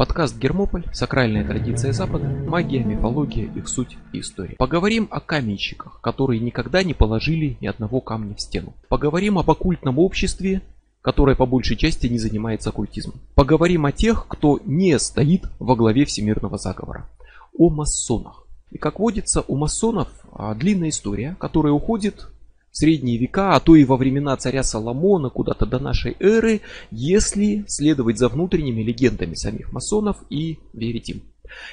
Подкаст Гермополь, сакральная традиция Запада, магия, мифология, их суть и история. Поговорим о каменщиках, которые никогда не положили ни одного камня в стену. Поговорим об оккультном обществе, которое по большей части не занимается оккультизмом. Поговорим о тех, кто не стоит во главе всемирного заговора. О масонах. И как водится, у масонов а, длинная история, которая уходит средние века, а то и во времена царя Соломона, куда-то до нашей эры, если следовать за внутренними легендами самих масонов и верить им.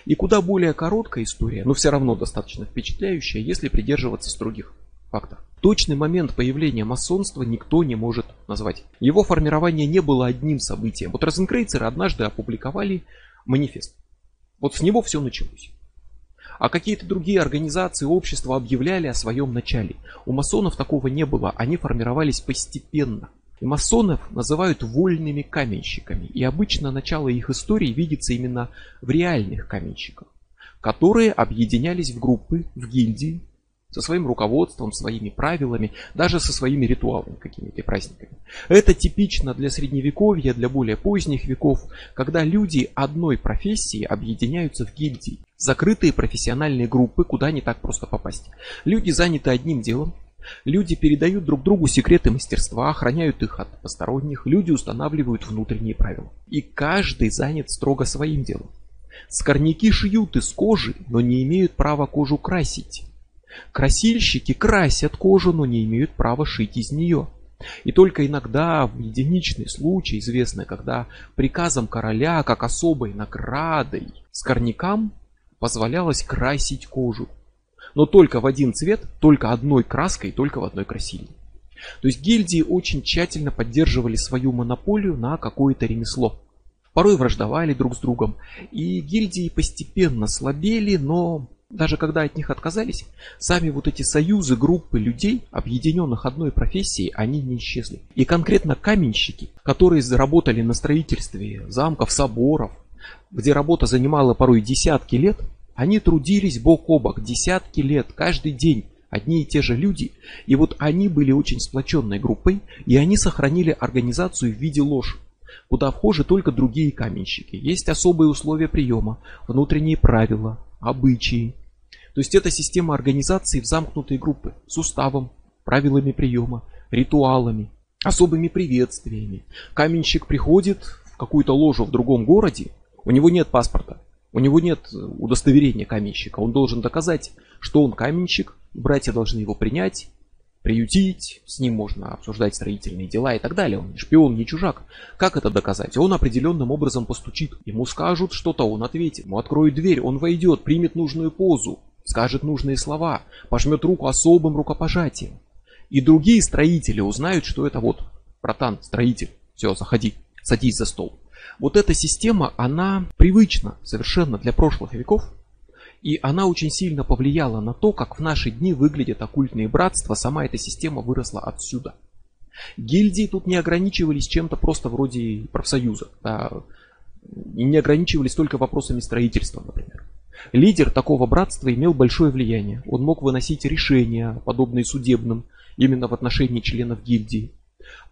И куда более короткая история, но все равно достаточно впечатляющая, если придерживаться строгих фактов. Точный момент появления масонства никто не может назвать. Его формирование не было одним событием. Вот розенкрейцеры однажды опубликовали манифест. Вот с него все началось а какие-то другие организации, общества объявляли о своем начале. У масонов такого не было, они формировались постепенно. И масонов называют вольными каменщиками, и обычно начало их истории видится именно в реальных каменщиках, которые объединялись в группы, в гильдии, со своим руководством, своими правилами, даже со своими ритуалами, какими-то праздниками. Это типично для средневековья, для более поздних веков, когда люди одной профессии объединяются в гильдии. Закрытые профессиональные группы, куда не так просто попасть. Люди заняты одним делом, Люди передают друг другу секреты мастерства, охраняют их от посторонних, люди устанавливают внутренние правила. И каждый занят строго своим делом. Скорняки шьют из кожи, но не имеют права кожу красить. Красильщики красят кожу, но не имеют права шить из нее. И только иногда, в единичный случай, известный, когда приказом короля, как особой наградой, скорнякам позволялось красить кожу. Но только в один цвет, только одной краской, только в одной красильне. То есть гильдии очень тщательно поддерживали свою монополию на какое-то ремесло. Порой враждовали друг с другом. И гильдии постепенно слабели, но даже когда от них отказались, сами вот эти союзы, группы людей, объединенных одной профессией, они не исчезли. И конкретно каменщики, которые заработали на строительстве замков, соборов, где работа занимала порой десятки лет, они трудились бок о бок десятки лет, каждый день, одни и те же люди. И вот они были очень сплоченной группой, и они сохранили организацию в виде ложь куда вхожи только другие каменщики. Есть особые условия приема, внутренние правила, обычаи. То есть это система организации в замкнутые группы с уставом, правилами приема, ритуалами, особыми приветствиями. Каменщик приходит в какую-то ложу в другом городе, у него нет паспорта, у него нет удостоверения каменщика. Он должен доказать, что он каменщик, братья должны его принять, приютить, с ним можно обсуждать строительные дела и так далее. Он не шпион, не чужак. Как это доказать? Он определенным образом постучит. Ему скажут что-то, он ответит. Ему откроют дверь, он войдет, примет нужную позу, скажет нужные слова, пожмет руку особым рукопожатием. И другие строители узнают, что это вот братан, строитель. Все, заходи, садись за стол. Вот эта система, она привычна совершенно для прошлых веков, и она очень сильно повлияла на то, как в наши дни выглядят оккультные братства. Сама эта система выросла отсюда. Гильдии тут не ограничивались чем-то просто вроде профсоюза. Да, и не ограничивались только вопросами строительства, например. Лидер такого братства имел большое влияние. Он мог выносить решения, подобные судебным, именно в отношении членов гильдии.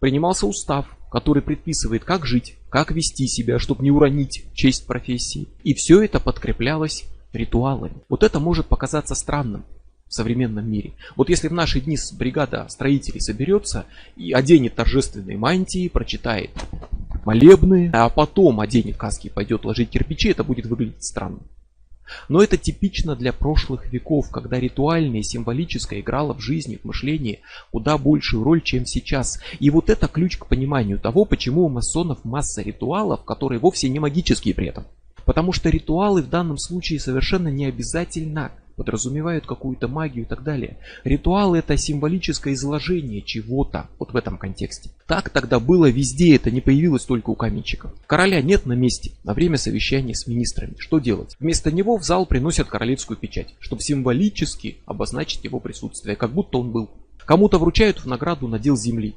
Принимался устав, который предписывает, как жить, как вести себя, чтобы не уронить честь профессии. И все это подкреплялось ритуалами. Вот это может показаться странным в современном мире. Вот если в наши дни бригада строителей соберется и оденет торжественные мантии, прочитает молебны, а потом оденет каски и пойдет ложить кирпичи, это будет выглядеть странно. Но это типично для прошлых веков, когда ритуальное и символическое играло в жизни, в мышлении куда большую роль, чем сейчас. И вот это ключ к пониманию того, почему у масонов масса ритуалов, которые вовсе не магические при этом. Потому что ритуалы в данном случае совершенно не обязательно подразумевают какую-то магию и так далее. Ритуал это символическое изложение чего-то, вот в этом контексте. Так тогда было везде, это не появилось только у каменщиков. Короля нет на месте на время совещания с министрами. Что делать? Вместо него в зал приносят королевскую печать, чтобы символически обозначить его присутствие, как будто он был. Кому-то вручают в награду надел земли.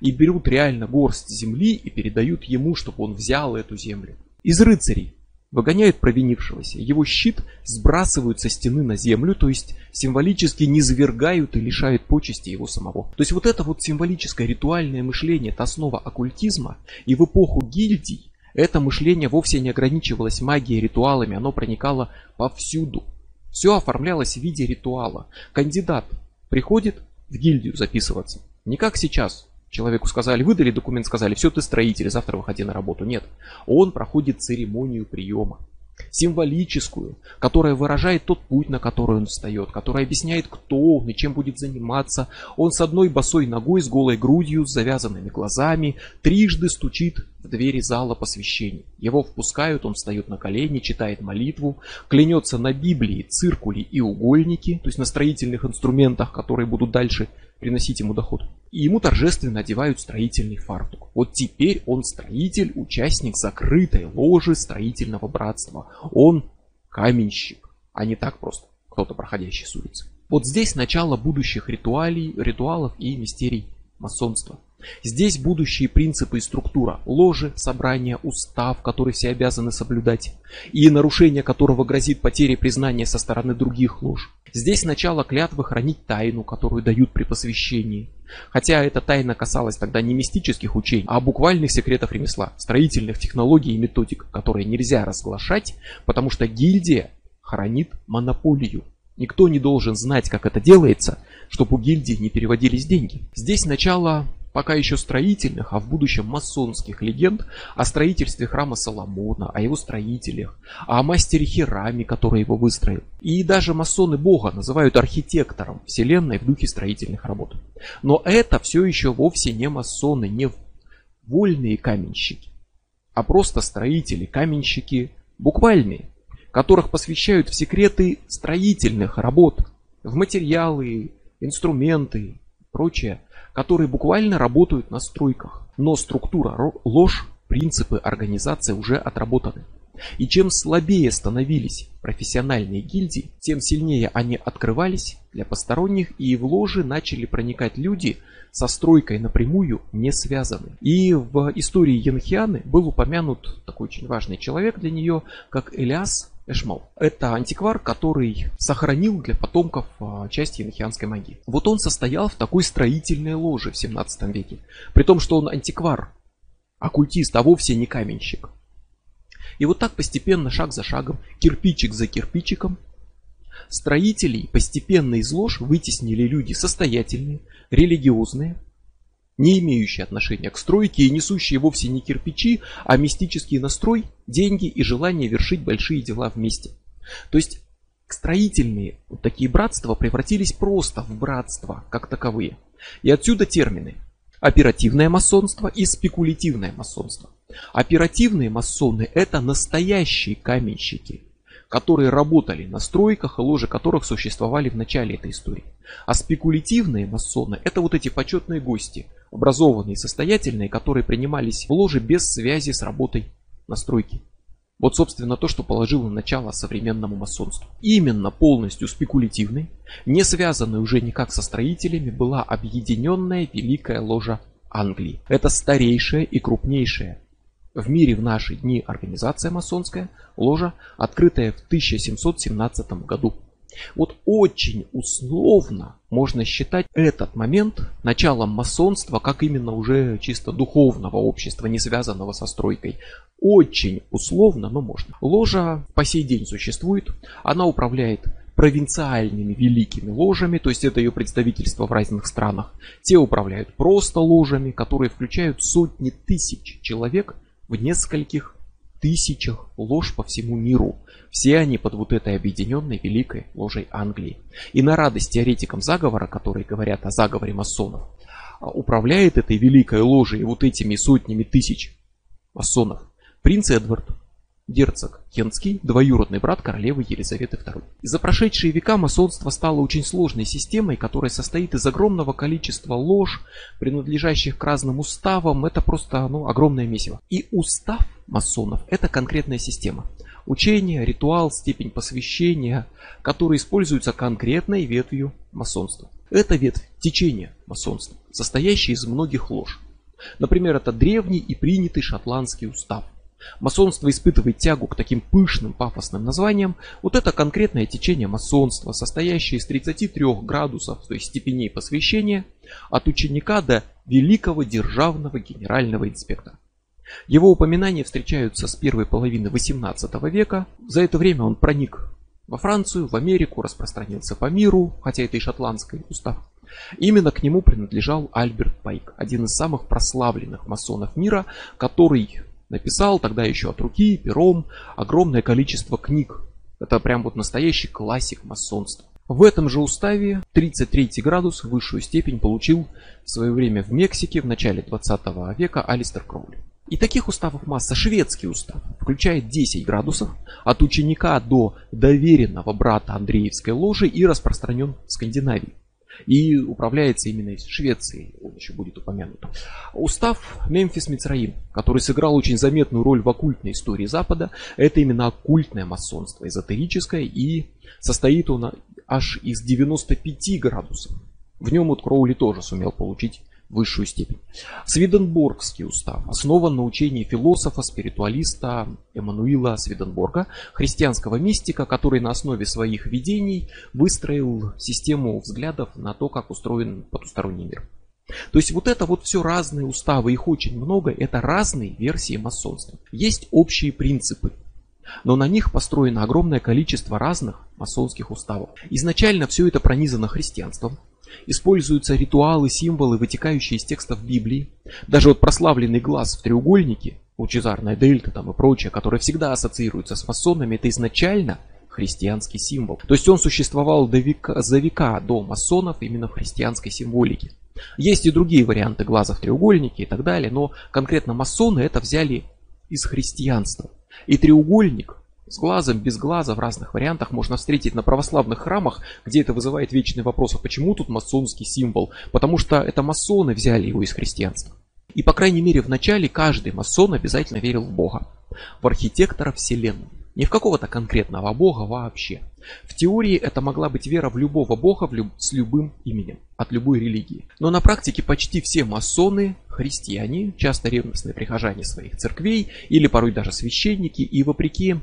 И берут реально горсть земли и передают ему, чтобы он взял эту землю. Из рыцарей выгоняют провинившегося. Его щит сбрасывают со стены на землю, то есть символически низвергают и лишают почести его самого. То есть вот это вот символическое ритуальное мышление, это основа оккультизма. И в эпоху гильдий Это мышление вовсе не ограничивалось магией, ритуалами, оно проникало повсюду. Все оформлялось в виде ритуала. Кандидат приходит в гильдию записываться. Не как сейчас. Человеку сказали, выдали документ, сказали, все, ты строитель, завтра выходи на работу. Нет. Он проходит церемонию приема символическую, которая выражает тот путь, на который он встает, которая объясняет, кто он и чем будет заниматься. Он с одной босой ногой, с голой грудью, с завязанными глазами, трижды стучит в двери зала посвящений. Его впускают, он встает на колени, читает молитву, клянется на Библии, циркули и угольники, то есть на строительных инструментах, которые будут дальше приносить ему доход. И ему торжественно одевают строительный фартук. Вот теперь он строитель, участник закрытой ложи строительного братства. Он каменщик, а не так просто кто-то проходящий с улицы. Вот здесь начало будущих ритуалей, ритуалов и мистерий масонства. Здесь будущие принципы и структура ложи, собрания, устав, который все обязаны соблюдать, и нарушение которого грозит потерей признания со стороны других лож. Здесь начало клятвы хранить тайну, которую дают при посвящении. Хотя эта тайна касалась тогда не мистических учений, а буквальных секретов ремесла, строительных технологий и методик, которые нельзя разглашать, потому что гильдия хранит монополию. Никто не должен знать, как это делается, чтобы у гильдии не переводились деньги. Здесь начало пока еще строительных, а в будущем масонских легенд о строительстве храма Соломона, о его строителях, о мастере Хираме, который его выстроил. И даже масоны Бога называют архитектором Вселенной в духе строительных работ. Но это все еще вовсе не масоны, не вольные каменщики, а просто строители, каменщики буквальные, которых посвящают в секреты строительных работ, в материалы, инструменты, прочее, которые буквально работают на стройках. Но структура, ложь, принципы организации уже отработаны. И чем слабее становились профессиональные гильдии, тем сильнее они открывались для посторонних и в ложи начали проникать люди со стройкой напрямую не связаны. И в истории Янхианы был упомянут такой очень важный человек для нее, как Элиас Эшмал. Это антиквар, который сохранил для потомков а, часть енохианской магии. Вот он состоял в такой строительной ложе в 17 веке. При том, что он антиквар, оккультист, а вовсе не каменщик. И вот так постепенно, шаг за шагом, кирпичик за кирпичиком, строителей постепенно из лож вытеснили люди состоятельные, религиозные, не имеющие отношения к стройке и несущие вовсе не кирпичи, а мистический настрой, деньги и желание вершить большие дела вместе. То есть строительные вот такие братства превратились просто в братства как таковые. И отсюда термины оперативное масонство и спекулятивное масонство. Оперативные масоны это настоящие каменщики, которые работали на стройках, ложи которых существовали в начале этой истории. А спекулятивные масоны это вот эти почетные гости, образованные состоятельные, которые принимались в ложе без связи с работой на стройке. Вот, собственно, то, что положило начало современному масонству. Именно полностью спекулятивной, не связанной уже никак со строителями, была объединенная Великая Ложа Англии. Это старейшая и крупнейшая в мире в наши дни организация масонская, ложа, открытая в 1717 году. Вот очень условно можно считать этот момент началом масонства, как именно уже чисто духовного общества, не связанного со стройкой. Очень условно, но можно. Ложа по сей день существует. Она управляет провинциальными великими ложами, то есть это ее представительство в разных странах. Те управляют просто ложами, которые включают сотни тысяч человек в нескольких тысячах лож по всему миру. Все они под вот этой объединенной великой ложей Англии. И на радость теоретикам заговора, которые говорят о заговоре масонов, а, управляет этой великой ложей вот этими сотнями тысяч масонов принц Эдвард, герцог Кентский, двоюродный брат королевы Елизаветы II. За прошедшие века масонство стало очень сложной системой, которая состоит из огромного количества лож, принадлежащих к разным уставам. Это просто ну, огромное месиво. И устав масонов – это конкретная система. Учение, ритуал, степень посвящения, которые используются конкретной ветвью масонства. Это ветвь течения масонства, состоящая из многих лож. Например, это древний и принятый шотландский устав. Масонство испытывает тягу к таким пышным пафосным названиям. Вот это конкретное течение масонства, состоящее из 33 градусов, то есть степеней посвящения, от ученика до великого державного генерального инспектора. Его упоминания встречаются с первой половины XVIII века. За это время он проник во Францию, в Америку, распространился по миру, хотя это и шотландский устав. Именно к нему принадлежал Альберт Пайк, один из самых прославленных масонов мира, который написал тогда еще от руки, пером, огромное количество книг. Это прям вот настоящий классик масонства. В этом же уставе 33 градус высшую степень получил в свое время в Мексике в начале 20 века Алистер Кроули. И таких уставов масса. Шведский устав включает 10 градусов от ученика до доверенного брата Андреевской ложи и распространен в Скандинавии. И управляется именно из Швеции, он еще будет упомянут. Устав Мемфис Мицраим, который сыграл очень заметную роль в оккультной истории Запада, это именно оккультное масонство, эзотерическое, и состоит он аж из 95 градусов. В нем вот Кроули тоже сумел получить высшую степень. Свиденборгский устав основан на учении философа, спиритуалиста Эммануила Свиденборга, христианского мистика, который на основе своих видений выстроил систему взглядов на то, как устроен потусторонний мир. То есть вот это вот все разные уставы, их очень много, это разные версии масонства. Есть общие принципы, но на них построено огромное количество разных масонских уставов. Изначально все это пронизано христианством, Используются ритуалы, символы, вытекающие из текстов Библии. Даже вот прославленный глаз в треугольнике, лучезарная дельта там и прочее, которые всегда ассоциируются с масонами, это изначально христианский символ. То есть он существовал до века, за века до масонов именно в христианской символике. Есть и другие варианты глаза в треугольнике и так далее, но конкретно масоны это взяли из христианства. И треугольник с глазом, без глаза в разных вариантах можно встретить на православных храмах, где это вызывает вечный вопрос, а почему тут масонский символ? Потому что это масоны взяли его из христианства. И по крайней мере в начале каждый масон обязательно верил в Бога, в архитектора Вселенной. Не в какого-то конкретного бога вообще. В теории это могла быть вера в любого бога в люб... с любым именем, от любой религии. Но на практике почти все масоны христиане, часто ревностные прихожане своих церквей или порой даже священники, и вопреки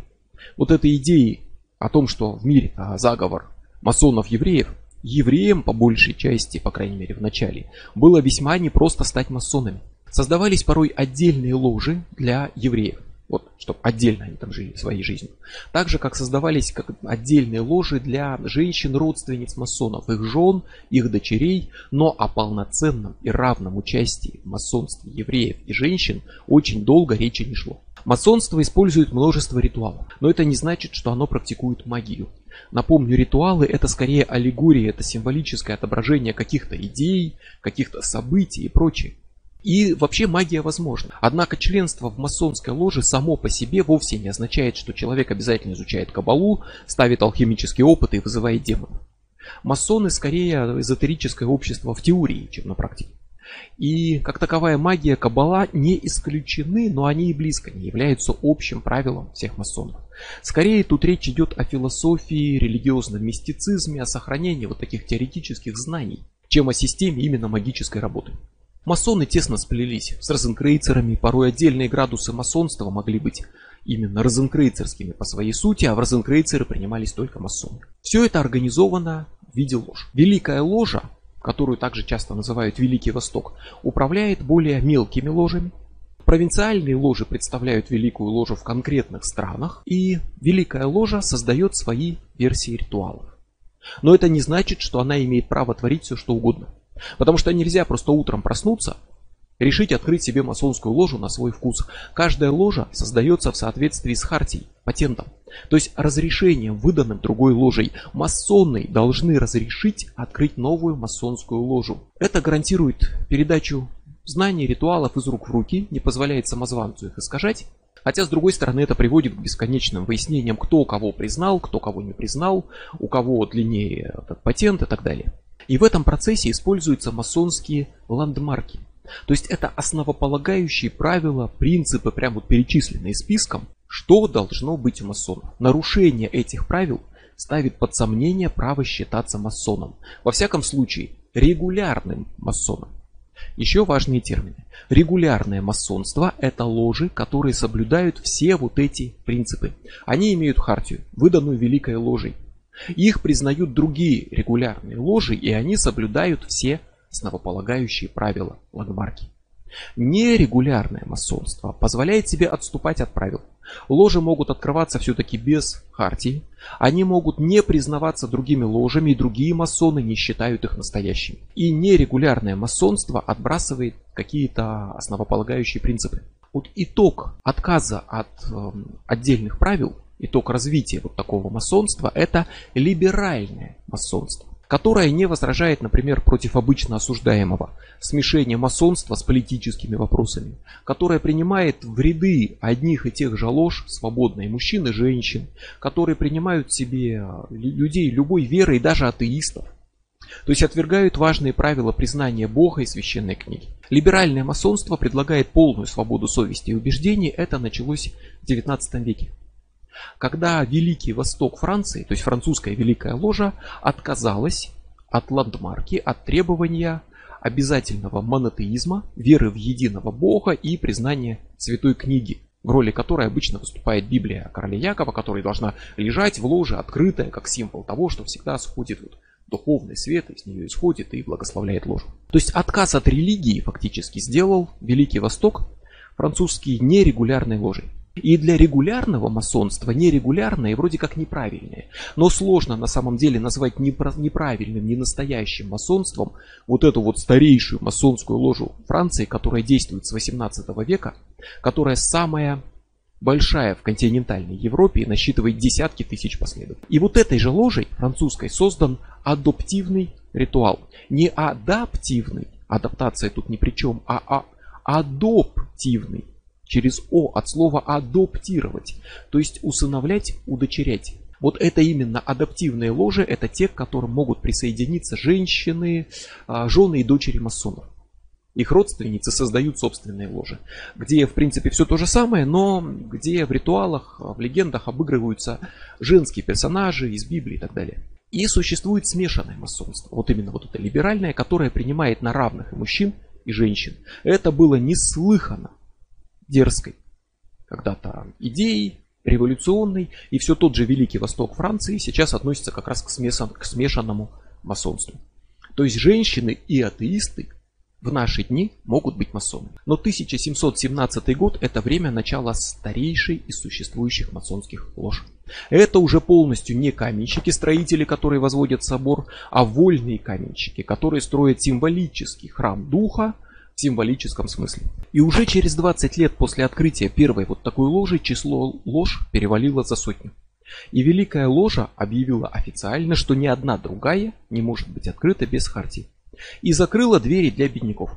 вот этой идеи о том, что в мире а, заговор масонов-евреев, евреям по большей части, по крайней мере в начале, было весьма непросто стать масонами. Создавались порой отдельные ложи для евреев. Вот, чтобы отдельно они там жили своей жизнью. Так же, как создавались как отдельные ложи для женщин-родственниц масонов, их жен, их дочерей, но о полноценном и равном участии в масонстве евреев и женщин очень долго речи не шло. Масонство использует множество ритуалов, но это не значит, что оно практикует магию. Напомню, ритуалы это скорее аллегория, это символическое отображение каких-то идей, каких-то событий и прочее. И вообще магия возможна. Однако членство в масонской ложе само по себе вовсе не означает, что человек обязательно изучает кабалу, ставит алхимические опыты и вызывает демонов. Масоны скорее эзотерическое общество в теории, чем на практике. И как таковая магия Каббала не исключены, но они и близко не являются общим правилом всех масонов. Скорее тут речь идет о философии, религиозном мистицизме, о сохранении вот таких теоретических знаний, чем о системе именно магической работы. Масоны тесно сплелись с розенкрейцерами, порой отдельные градусы масонства могли быть именно розенкрейцерскими по своей сути, а в розенкрейцеры принимались только масоны. Все это организовано в виде лож. Великая ложа которую также часто называют Великий Восток, управляет более мелкими ложами. Провинциальные ложи представляют Великую Ложу в конкретных странах, и Великая Ложа создает свои версии ритуалов. Но это не значит, что она имеет право творить все, что угодно. Потому что нельзя просто утром проснуться решить открыть себе масонскую ложу на свой вкус. Каждая ложа создается в соответствии с хартией, патентом. То есть разрешением, выданным другой ложей, масоны должны разрешить открыть новую масонскую ложу. Это гарантирует передачу знаний, ритуалов из рук в руки, не позволяет самозванцу их искажать. Хотя, с другой стороны, это приводит к бесконечным выяснениям, кто кого признал, кто кого не признал, у кого длиннее этот патент и так далее. И в этом процессе используются масонские ландмарки – то есть это основополагающие правила, принципы, прямо вот перечисленные списком, что должно быть у масонов. Нарушение этих правил ставит под сомнение право считаться масоном. Во всяком случае, регулярным масоном. Еще важные термины. Регулярное масонство – это ложи, которые соблюдают все вот эти принципы. Они имеют хартию, выданную Великой Ложей. Их признают другие регулярные ложи, и они соблюдают все основополагающие правила лангмарки. Нерегулярное масонство позволяет себе отступать от правил. Ложи могут открываться все-таки без хартии. Они могут не признаваться другими ложами, и другие масоны не считают их настоящими. И нерегулярное масонство отбрасывает какие-то основополагающие принципы. Вот итог отказа от э, отдельных правил, итог развития вот такого масонства, это либеральное масонство которое не возражает, например, против обычно осуждаемого смешения масонства с политическими вопросами, которое принимает в ряды одних и тех же ложь свободные мужчин и женщин, которые принимают себе а, людей любой веры и даже атеистов. То есть отвергают важные правила признания Бога и священной книги. Либеральное масонство предлагает полную свободу совести и убеждений. Это началось в XIX веке когда Великий Восток Франции, то есть французская Великая Ложа, отказалась от ландмарки, от требования обязательного монотеизма, веры в единого Бога и признания Святой Книги, в роли которой обычно выступает Библия короля Якова, которая должна лежать в ложе открытая, как символ того, что всегда сходит вот духовный свет, из нее исходит и благословляет ложу. То есть отказ от религии фактически сделал Великий Восток французский нерегулярной ложей. И для регулярного масонства нерегулярное вроде как неправильное. Но сложно на самом деле назвать неправильным, не настоящим масонством вот эту вот старейшую масонскую ложу Франции, которая действует с 18 века, которая самая большая в континентальной Европе и насчитывает десятки тысяч последователей. И вот этой же ложей французской создан адаптивный ритуал. Не адаптивный, адаптация тут ни при чем, а, а адоптивный через О от слова адоптировать, то есть усыновлять, удочерять. Вот это именно адаптивные ложи, это те, к которым могут присоединиться женщины, а, жены и дочери масонов. Их родственницы создают собственные ложи, где, в принципе, все то же самое, но где в ритуалах, в легендах обыгрываются женские персонажи из Библии и так далее. И существует смешанное масонство, вот именно вот это либеральное, которое принимает на равных и мужчин, и женщин. Это было неслыхано дерзкой когда-то идеей, революционной, и все тот же Великий Восток Франции сейчас относится как раз к, смесан, к смешанному масонству. То есть женщины и атеисты в наши дни могут быть масонами. Но 1717 год это время начала старейшей из существующих масонских лож. Это уже полностью не каменщики-строители, которые возводят собор, а вольные каменщики, которые строят символический храм духа, символическом смысле. И уже через 20 лет после открытия первой вот такой ложи число лож перевалило за сотню. И Великая Ложа объявила официально, что ни одна другая не может быть открыта без хартии. И закрыла двери для бедняков.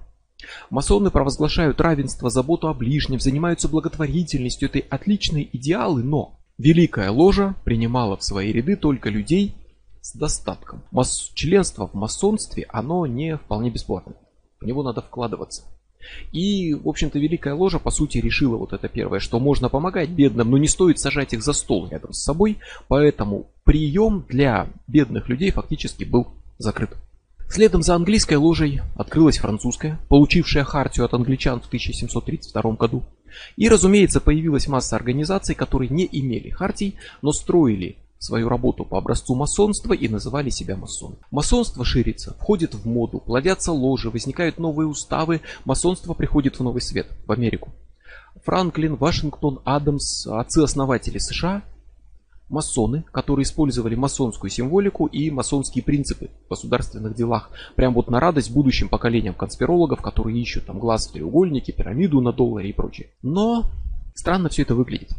Масоны провозглашают равенство, заботу о ближнем, занимаются благотворительностью. Это отличные идеалы, но Великая Ложа принимала в свои ряды только людей с достатком. Мас... Членство в масонстве, оно не вполне бесплатное в него надо вкладываться. И, в общем-то, Великая Ложа, по сути, решила вот это первое, что можно помогать бедным, но не стоит сажать их за стол рядом с собой, поэтому прием для бедных людей фактически был закрыт. Следом за английской ложей открылась французская, получившая хартию от англичан в 1732 году. И, разумеется, появилась масса организаций, которые не имели хартий, но строили свою работу по образцу масонства и называли себя масонами. Масонство ширится, входит в моду, плодятся ложи, возникают новые уставы, масонство приходит в новый свет, в Америку. Франклин, Вашингтон, Адамс, отцы-основатели США, масоны, которые использовали масонскую символику и масонские принципы в государственных делах. Прям вот на радость будущим поколениям конспирологов, которые ищут там глаз в треугольнике, пирамиду на долларе и прочее. Но странно все это выглядит.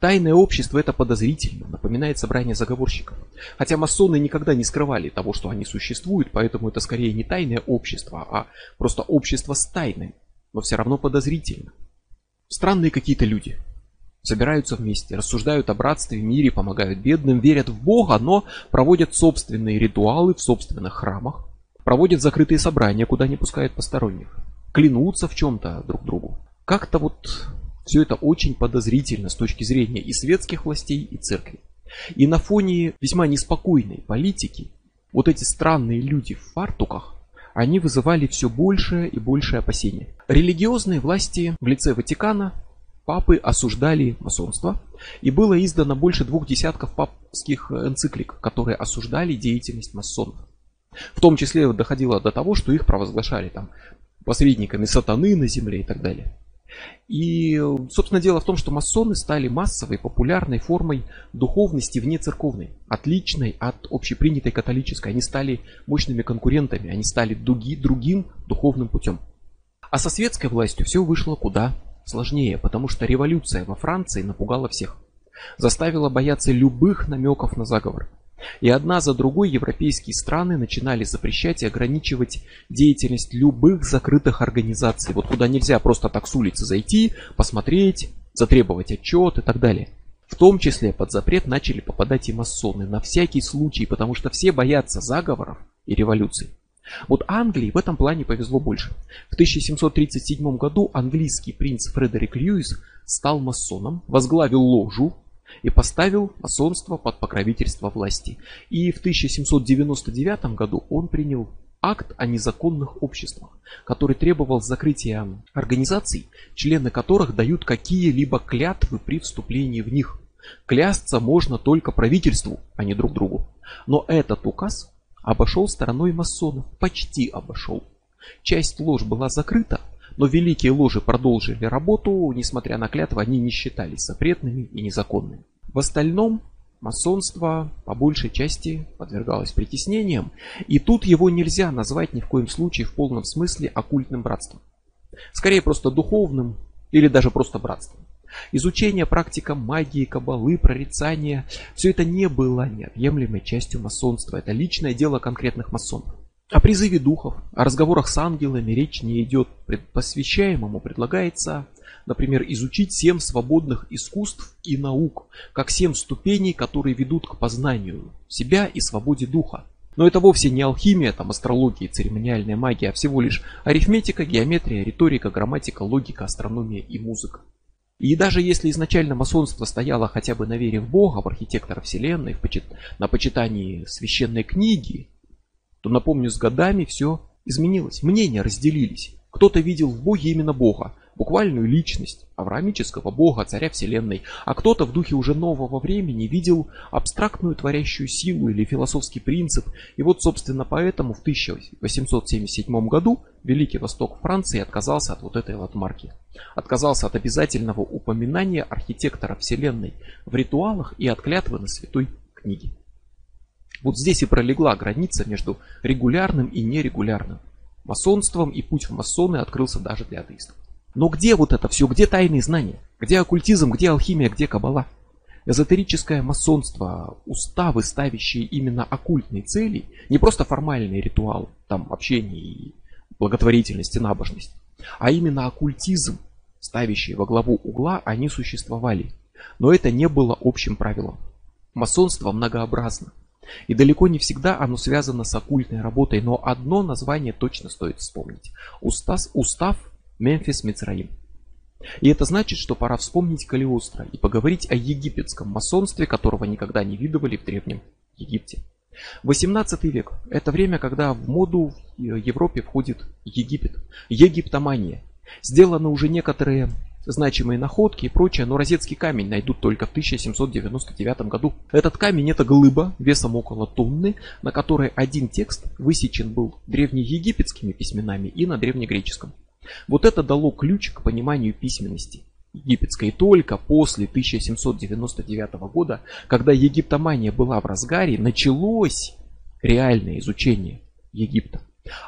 Тайное общество это подозрительно, напоминает собрание заговорщиков. Хотя масоны никогда не скрывали того, что они существуют, поэтому это скорее не тайное общество, а просто общество с тайной, но все равно подозрительно. Странные какие-то люди. Собираются вместе, рассуждают о братстве, мире, помогают бедным, верят в Бога, но проводят собственные ритуалы в собственных храмах, проводят закрытые собрания, куда не пускают посторонних, клянутся в чем-то друг другу. Как-то вот все это очень подозрительно с точки зрения и светских властей, и церкви. И на фоне весьма неспокойной политики, вот эти странные люди в фартуках, они вызывали все большее и большее опасение. Религиозные власти в лице Ватикана, папы осуждали масонство, и было издано больше двух десятков папских энциклик, которые осуждали деятельность масонов. В том числе доходило до того, что их провозглашали там посредниками сатаны на земле и так далее. И, собственно, дело в том, что масоны стали массовой, популярной формой духовности вне церковной, отличной от общепринятой католической. Они стали мощными конкурентами, они стали дуги, другим духовным путем. А со светской властью все вышло куда сложнее, потому что революция во Франции напугала всех. Заставила бояться любых намеков на заговор. И одна за другой европейские страны начинали запрещать и ограничивать деятельность любых закрытых организаций. Вот куда нельзя просто так с улицы зайти, посмотреть, затребовать отчет и так далее. В том числе под запрет начали попадать и масоны на всякий случай, потому что все боятся заговоров и революций. Вот Англии в этом плане повезло больше. В 1737 году английский принц Фредерик Льюис стал масоном, возглавил ложу, и поставил масонство под покровительство власти. И в 1799 году он принял акт о незаконных обществах, который требовал закрытия организаций, члены которых дают какие-либо клятвы при вступлении в них. Клясться можно только правительству, а не друг другу. Но этот указ обошел стороной масонов, почти обошел. Часть лож была закрыта, но великие ложи продолжили работу, несмотря на клятвы, они не считались запретными и незаконными. В остальном масонство по большей части подвергалось притеснениям, и тут его нельзя назвать ни в коем случае в полном смысле оккультным братством. Скорее просто духовным или даже просто братством. Изучение практика магии, кабалы, прорицания – все это не было неотъемлемой частью масонства. Это личное дело конкретных масонов. О призыве духов, о разговорах с ангелами речь не идет. Посвящаемому предлагается, например, изучить семь свободных искусств и наук, как семь ступеней, которые ведут к познанию себя и свободе духа. Но это вовсе не алхимия, там, астрология, церемониальная магия, а всего лишь арифметика, геометрия, риторика, грамматика, логика, астрономия и музыка. И даже если изначально масонство стояло хотя бы на вере в Бога, в архитектора Вселенной, в почит... на почитании священной книги, то напомню, с годами все изменилось. Мнения разделились. Кто-то видел в Боге именно Бога, буквальную личность авраамического Бога, царя Вселенной, а кто-то в духе уже нового времени видел абстрактную творящую силу или философский принцип. И вот, собственно, поэтому в 1877 году Великий Восток Франции отказался от вот этой вот марки. Отказался от обязательного упоминания архитектора Вселенной в ритуалах и от клятвы на святой книге. Вот здесь и пролегла граница между регулярным и нерегулярным. Масонством и путь в масоны открылся даже для атеистов. Но где вот это все? Где тайные знания? Где оккультизм? Где алхимия? Где кабала? Эзотерическое масонство, уставы, ставящие именно оккультные цели, не просто формальный ритуал, там общение и благотворительность и набожность, а именно оккультизм, ставящий во главу угла, они существовали. Но это не было общим правилом. Масонство многообразно. И далеко не всегда оно связано с оккультной работой, но одно название точно стоит вспомнить. Устав, устав Мемфис Мицраим. И это значит, что пора вспомнить Калиостро и поговорить о египетском масонстве, которого никогда не видывали в Древнем Египте. 18 век – это время, когда в моду в Европе входит Египет, египтомания. Сделаны уже некоторые значимые находки и прочее, но розетский камень найдут только в 1799 году. Этот камень это глыба весом около тонны, на которой один текст высечен был древнеегипетскими письменами и на древнегреческом. Вот это дало ключ к пониманию письменности египетской. только после 1799 года, когда египтомания была в разгаре, началось реальное изучение Египта.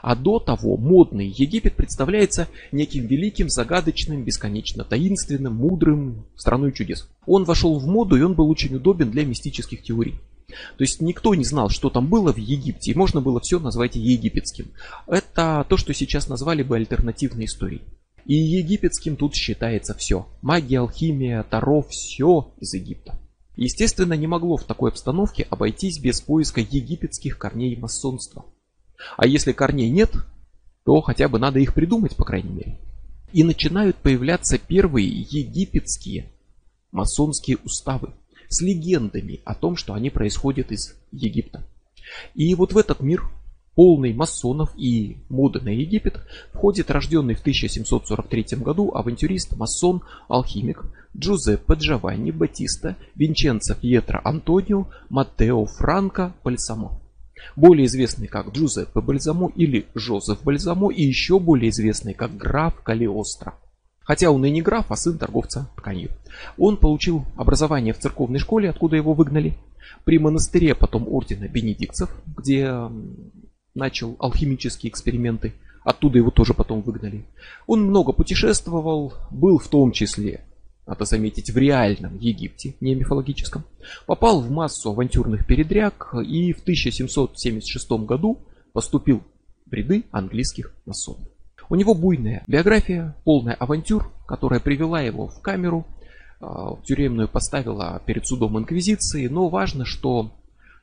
А до того модный Египет представляется неким великим, загадочным, бесконечно таинственным, мудрым, страной чудес. Он вошел в моду и он был очень удобен для мистических теорий. То есть никто не знал, что там было в Египте, и можно было все назвать египетским. Это то, что сейчас назвали бы альтернативной историей. И египетским тут считается все. Магия, алхимия, таро, все из Египта. Естественно, не могло в такой обстановке обойтись без поиска египетских корней масонства. А если корней нет, то хотя бы надо их придумать, по крайней мере. И начинают появляться первые египетские масонские уставы с легендами о том, что они происходят из Египта. И вот в этот мир, полный масонов и моды на Египет, входит рожденный в 1743 году авантюрист, масон, алхимик Джузеппе Джованни Батиста Винченцо Пьетро Антонио Маттео Франко Пальсамо. Более известный как Джузеппе Бальзамо или Жозеф Бальзамо и еще более известный как граф Калиостро. Хотя он и не граф, а сын торговца тканью. Он получил образование в церковной школе, откуда его выгнали, при монастыре, потом ордена бенедиктов, где начал алхимические эксперименты. Оттуда его тоже потом выгнали. Он много путешествовал, был в том числе, надо заметить, в реальном Египте, не мифологическом. Попал в массу авантюрных передряг и в 1776 году поступил в ряды английских масонов. У него буйная биография, полная авантюр, которая привела его в камеру, а, тюремную поставила перед судом инквизиции, но важно, что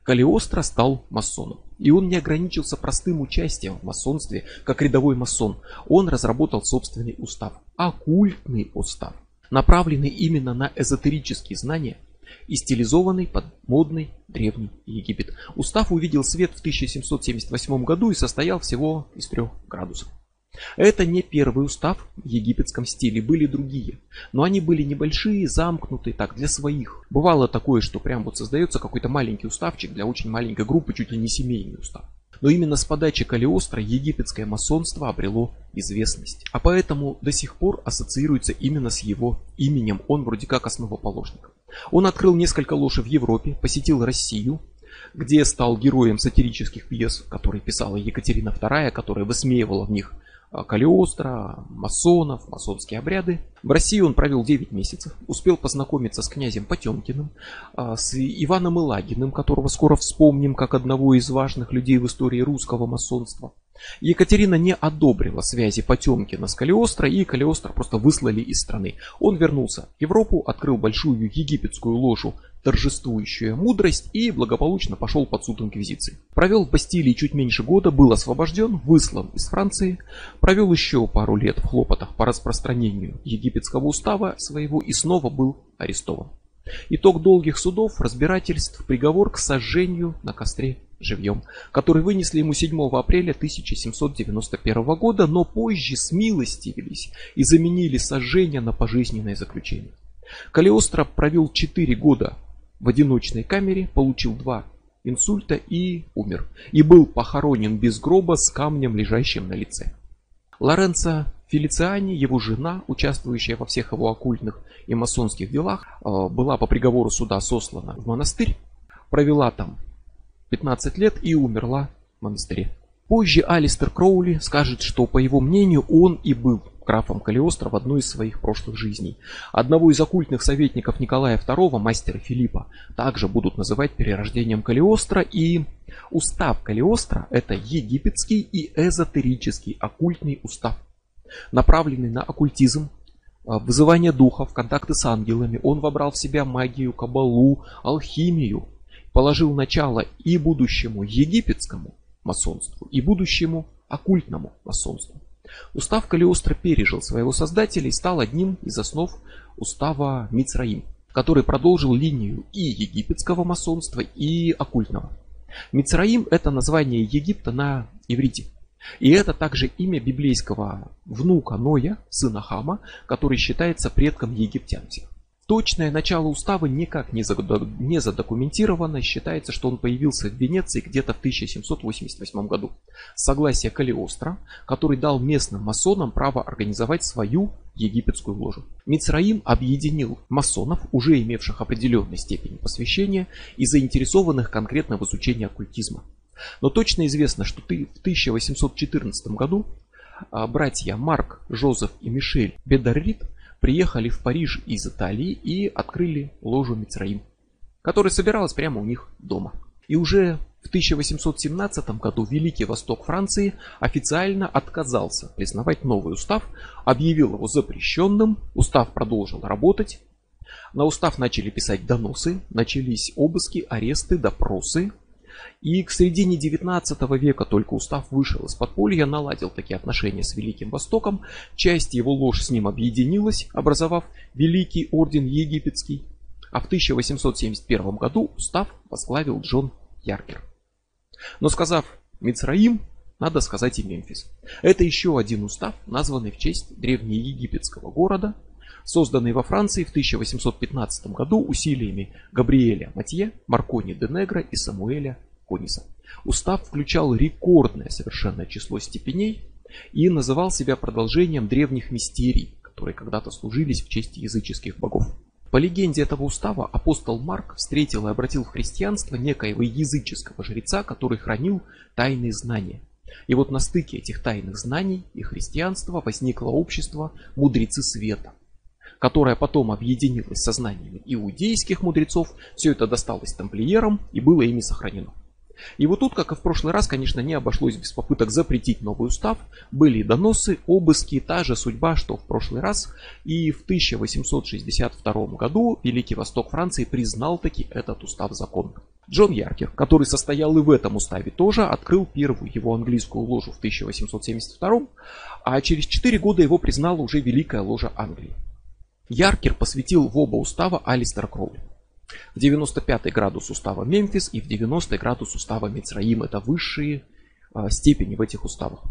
Калиостро стал масоном. И он не ограничился простым участием в масонстве, как рядовой масон. Он разработал собственный устав, оккультный устав, направленный именно на эзотерические знания и стилизованный под модный древний Египет. Устав увидел свет в 1778 году и состоял всего из трех градусов. Это не первый устав в египетском стиле, были другие. Но они были небольшие, замкнутые, так, для своих. Бывало такое, что прям вот создается какой-то маленький уставчик для очень маленькой группы, чуть ли не семейный устав. Но именно с подачи Калиостро египетское масонство обрело известность. А поэтому до сих пор ассоциируется именно с его именем. Он вроде как основоположник. Он открыл несколько лож в Европе, посетил Россию, где стал героем сатирических пьес, которые писала Екатерина II, которая высмеивала в них Калиостро, масонов, масонские обряды. В России он провел 9 месяцев, успел познакомиться с князем Потемкиным, а, с Иваном Илагиным, которого скоро вспомним как одного из важных людей в истории русского масонства. Екатерина не одобрила связи Потемкина с Калиостро, и Калиостро просто выслали из страны. Он вернулся в Европу, открыл большую египетскую ложу торжествующая мудрость и благополучно пошел под суд инквизиции. Провел в Бастилии чуть меньше года, был освобожден, выслан из Франции, провел еще пару лет в хлопотах по распространению египетского устава своего и снова был арестован. Итог долгих судов, разбирательств, приговор к сожжению на костре живьем, который вынесли ему 7 апреля 1791 года, но позже смилостивились и заменили сожжение на пожизненное заключение. Калиостро провел 4 года в одиночной камере, получил два инсульта и умер. И был похоронен без гроба с камнем, лежащим на лице. Лоренцо Фелициани, его жена, участвующая во всех его оккультных и масонских делах, э, была по приговору суда сослана в монастырь, провела там 15 лет и умерла в монастыре. Позже Алистер Кроули скажет, что по его мнению он и был графом Калиостро в одной из своих прошлых жизней. Одного из оккультных советников Николая II, мастера Филиппа, также будут называть перерождением Калиостро и устав Калиостро это египетский и эзотерический оккультный устав, направленный на оккультизм, а, вызывание духов, контакты с ангелами. Он вобрал в себя магию, кабалу, алхимию, положил начало и будущему египетскому масонству, и будущему оккультному масонству. Устав Калиостро пережил своего создателя и стал одним из основ устава Мицраим, который продолжил линию и египетского масонства, и оккультного. Мицраим это название Египта на иврите. И это также имя библейского внука Ноя, сына Хама, который считается предком египтян всех. Точное начало устава никак не задокументировано. Считается, что он появился в Венеции где-то в 1788 году. Согласие Калиостро, который дал местным масонам право организовать свою египетскую ложу. Мицраим объединил масонов, уже имевших определенной степень посвящения и заинтересованных конкретно в изучении оккультизма. Но точно известно, что ты в 1814 году а, братья Марк, Жозеф и Мишель Бедаррит приехали в Париж из Италии и открыли ложу Мицраим, которая собиралась прямо у них дома. И уже в 1817 году Великий Восток Франции официально отказался признавать новый устав, объявил его запрещенным, устав продолжил работать. На устав начали писать доносы, начались обыски, аресты, допросы, и к середине 19 века только устав вышел из подполья, наладил такие отношения с Великим Востоком. Часть его лож с ним объединилась, образовав Великий Орден Египетский. А в 1871 году устав возглавил Джон Яркер. Но сказав Мицраим, надо сказать и Мемфис. Это еще один устав, названный в честь древнеегипетского города, созданный во Франции в 1815 году усилиями Габриэля Матье, Маркони де Негро и Самуэля Кониса. Устав включал рекордное совершенно число степеней и называл себя продолжением древних мистерий, которые когда-то служились в честь языческих богов. По легенде этого устава апостол Марк встретил и обратил в христианство некоего языческого жреца, который хранил тайные знания. И вот на стыке этих тайных знаний и христианства возникло общество мудрецы света, которое потом объединилось со знаниями иудейских мудрецов, все это досталось тамплиерам и было ими сохранено. И вот тут, как и в прошлый раз, конечно, не обошлось без попыток запретить новый устав. Были доносы, обыски, та же судьба, что в прошлый раз. И в 1862 году Великий Восток Франции признал таки этот устав законным. Джон Яркер, который состоял и в этом уставе тоже, открыл первую его английскую ложу в 1872, а через 4 года его признала уже Великая ложа Англии. Яркер посвятил в оба устава Алистера Кроули. В 95 градус устава Мемфис и в 90 градус устава Мицраим. Это высшие а, степени в этих уставах.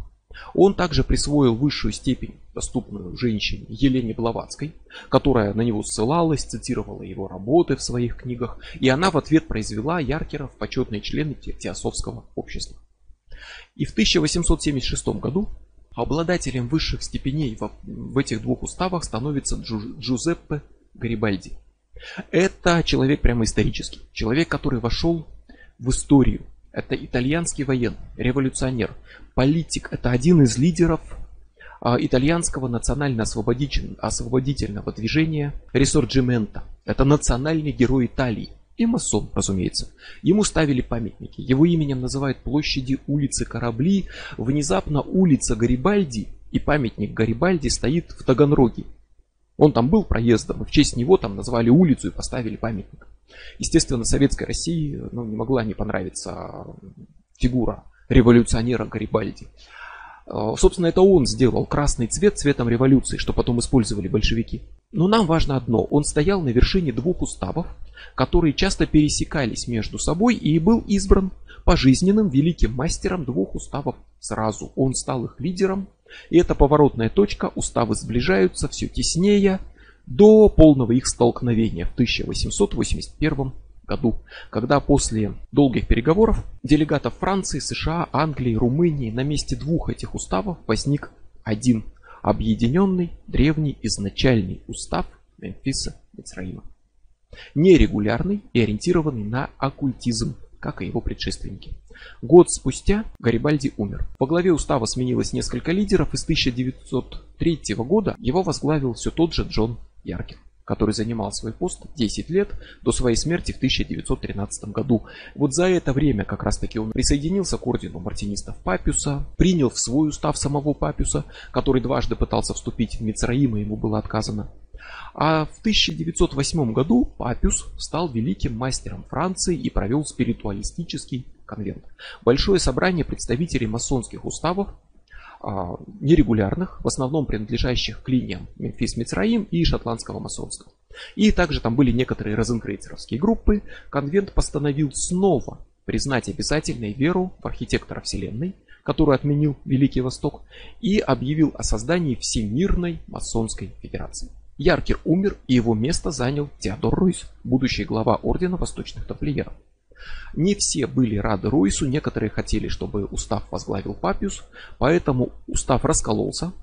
Он также присвоил высшую степень, доступную женщине Елене Блаватской, которая на него ссылалась, цитировала его работы в своих книгах, и она в ответ произвела Яркера в почетные члены Теософского общества. И в 1876 году обладателем высших степеней в этих двух уставах становится Джузеппе Гарибальди. Это человек прямо исторический. Человек, который вошел в историю. Это итальянский военный, революционер, политик. Это один из лидеров а, итальянского национально-освободительного движения Ресорджимента. Это национальный герой Италии. И масон, разумеется. Ему ставили памятники. Его именем называют площади улицы Корабли. Внезапно улица Гарибальди и памятник Гарибальди стоит в Таганроге. Он там был проездом, и в честь него там назвали улицу и поставили памятник. Естественно, советской России ну, не могла не понравиться фигура революционера Гарибальди. А, собственно, это он сделал красный цвет цветом революции, что потом использовали большевики. Но нам важно одно. Он стоял на вершине двух уставов, которые часто пересекались между собой и был избран пожизненным великим мастером двух уставов сразу. Он стал их лидером и эта поворотная точка, уставы сближаются все теснее до полного их столкновения в 1881 году, когда после долгих переговоров делегатов Франции, США, Англии, Румынии на месте двух этих уставов возник один объединенный древний изначальный устав Мемфиса Мицраима. Нерегулярный и ориентированный на оккультизм, как и его предшественники. Год спустя Гарибальди умер. По главе устава сменилось несколько лидеров, и с 1903 года его возглавил все тот же Джон Яркин который занимал свой пост 10 лет до своей смерти в 1913 году. Вот за это время как раз таки он присоединился к ордену мартинистов Папюса, принял в свой устав самого Папюса, который дважды пытался вступить в Мицраим, и ему было отказано. А в 1908 году Папюс стал великим мастером Франции и провел спиритуалистический конвент. Большое собрание представителей масонских уставов, а, нерегулярных, в основном принадлежащих к линиям Мемфис Мицраим и шотландского масонского. И также там были некоторые розенкрейцеровские группы. Конвент постановил снова признать обязательной веру в архитектора Вселенной, который отменил Великий Восток, и объявил о создании Всемирной масонской федерации. Яркер умер, и его место занял Теодор Руйс, будущий глава Ордена Восточных Тамплиеров. Не все были рады Ройсу, некоторые хотели, чтобы устав возглавил Папиус, поэтому устав раскололся.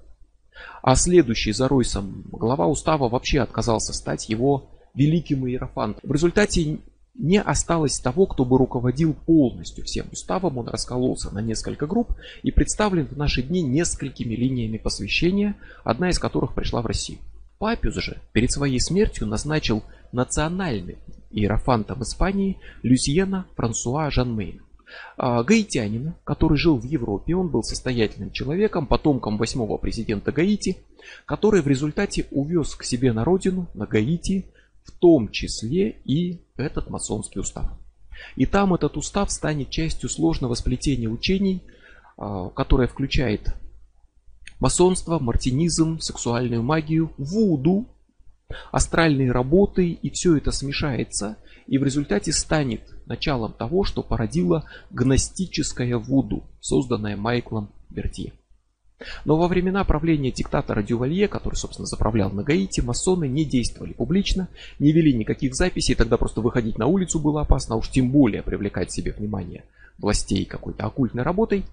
А следующий за Ройсом глава устава вообще отказался стать его великим иерофантом. В результате не осталось того, кто бы руководил полностью всем уставом. Он раскололся на несколько групп и представлен в наши дни несколькими линиями посвящения, одна из которых пришла в Россию. Папиус же перед своей смертью назначил национальным иерофантом Испании Люсьена Франсуа Жанмейна. Гаитянина, который жил в Европе, он был состоятельным человеком, потомком восьмого президента Гаити, который в результате увез к себе на родину, на Гаити, в том числе и этот масонский устав. И там этот устав станет частью сложного сплетения учений, а, которое включает масонство, мартинизм, сексуальную магию, вуду, астральные работы, и все это смешается, и в результате станет началом того, что породило гностическое вуду, созданное Майклом Бертье. Но во времена правления диктатора Дювалье, который, собственно, заправлял на Гаити, масоны не действовали публично, не вели никаких записей, тогда просто выходить на улицу было опасно, а уж тем более привлекать себе внимание властей какой-то оккультной работой.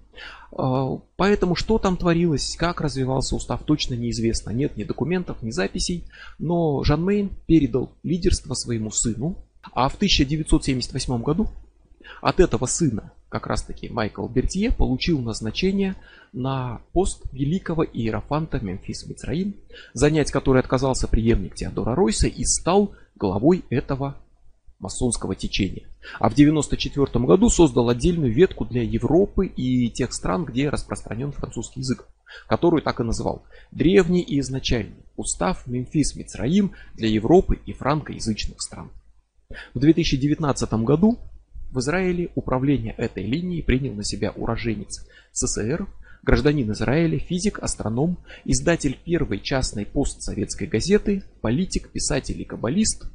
А, поэтому что там творилось, как развивался устав, точно неизвестно. Нет ни документов, ни записей. Но Жан Мейн передал лидерство своему сыну. А в 1978 году от этого сына, как раз таки Майкл Бертье, получил назначение на пост великого иерофанта Мемфис Мицраим, занять который отказался преемник Теодора Ройса и стал главой этого масонского течения. А в 1994 году создал отдельную ветку для Европы и тех стран, где распространен французский язык, которую так и называл «Древний и изначальный устав Мемфис Мицраим для Европы и франкоязычных стран». В 2019 году в Израиле управление этой линией принял на себя уроженец СССР, гражданин Израиля, физик, астроном, издатель первой частной постсоветской газеты, политик, писатель и каббалист,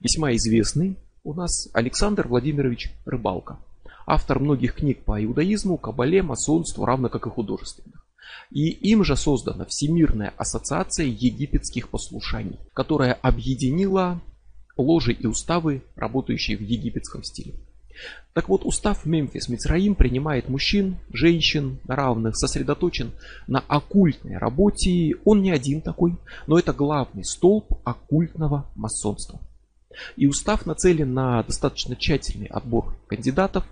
весьма известный у нас Александр Владимирович Рыбалка, автор многих книг по иудаизму, кабале, масонству, равно как и художественных. И им же создана Всемирная ассоциация египетских послушаний, которая объединила ложи и уставы, работающие в египетском стиле. Так вот, устав Мемфис Мицраим принимает мужчин, женщин равных, сосредоточен на оккультной работе. Он не один такой, но это главный столб оккультного масонства. И устав нацелен на достаточно тщательный отбор кандидатов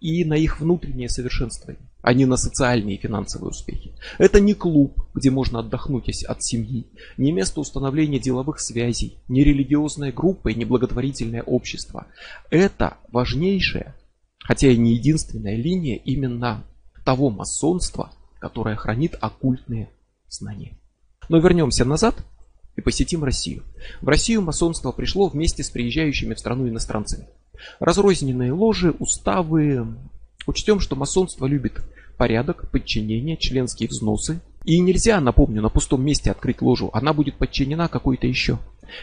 и на их внутреннее совершенствование, а не на социальные и финансовые успехи. Это не клуб, где можно отдохнуть от семьи, не место установления деловых связей, не религиозная группа и не благотворительное общество. Это важнейшая, хотя и не единственная линия именно того масонства, которое хранит оккультные знания. Но вернемся назад и посетим Россию. В Россию масонство пришло вместе с приезжающими в страну иностранцами. Разрозненные ложи, уставы. Учтем, что масонство любит порядок, подчинение, членские взносы. И нельзя, напомню, на пустом месте открыть ложу. Она будет подчинена какой-то еще.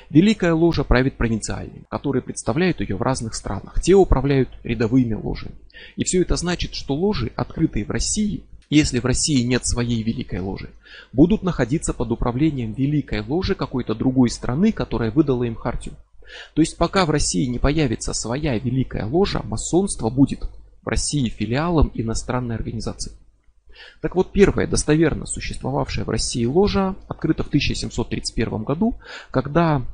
Великая ложа правит провинциальными, которые представляют ее в разных странах. Те управляют рядовыми ложами. И все это значит, что ложи, открытые в России, если в России нет своей Великой Ложи, будут находиться под управлением Великой Ложи какой-то другой страны, которая выдала им хартию. То есть пока в России не появится своя Великая Ложа, масонство будет в России филиалом иностранной организации. Так вот, первая достоверно существовавшая в России ложа открыта в 1731 году, когда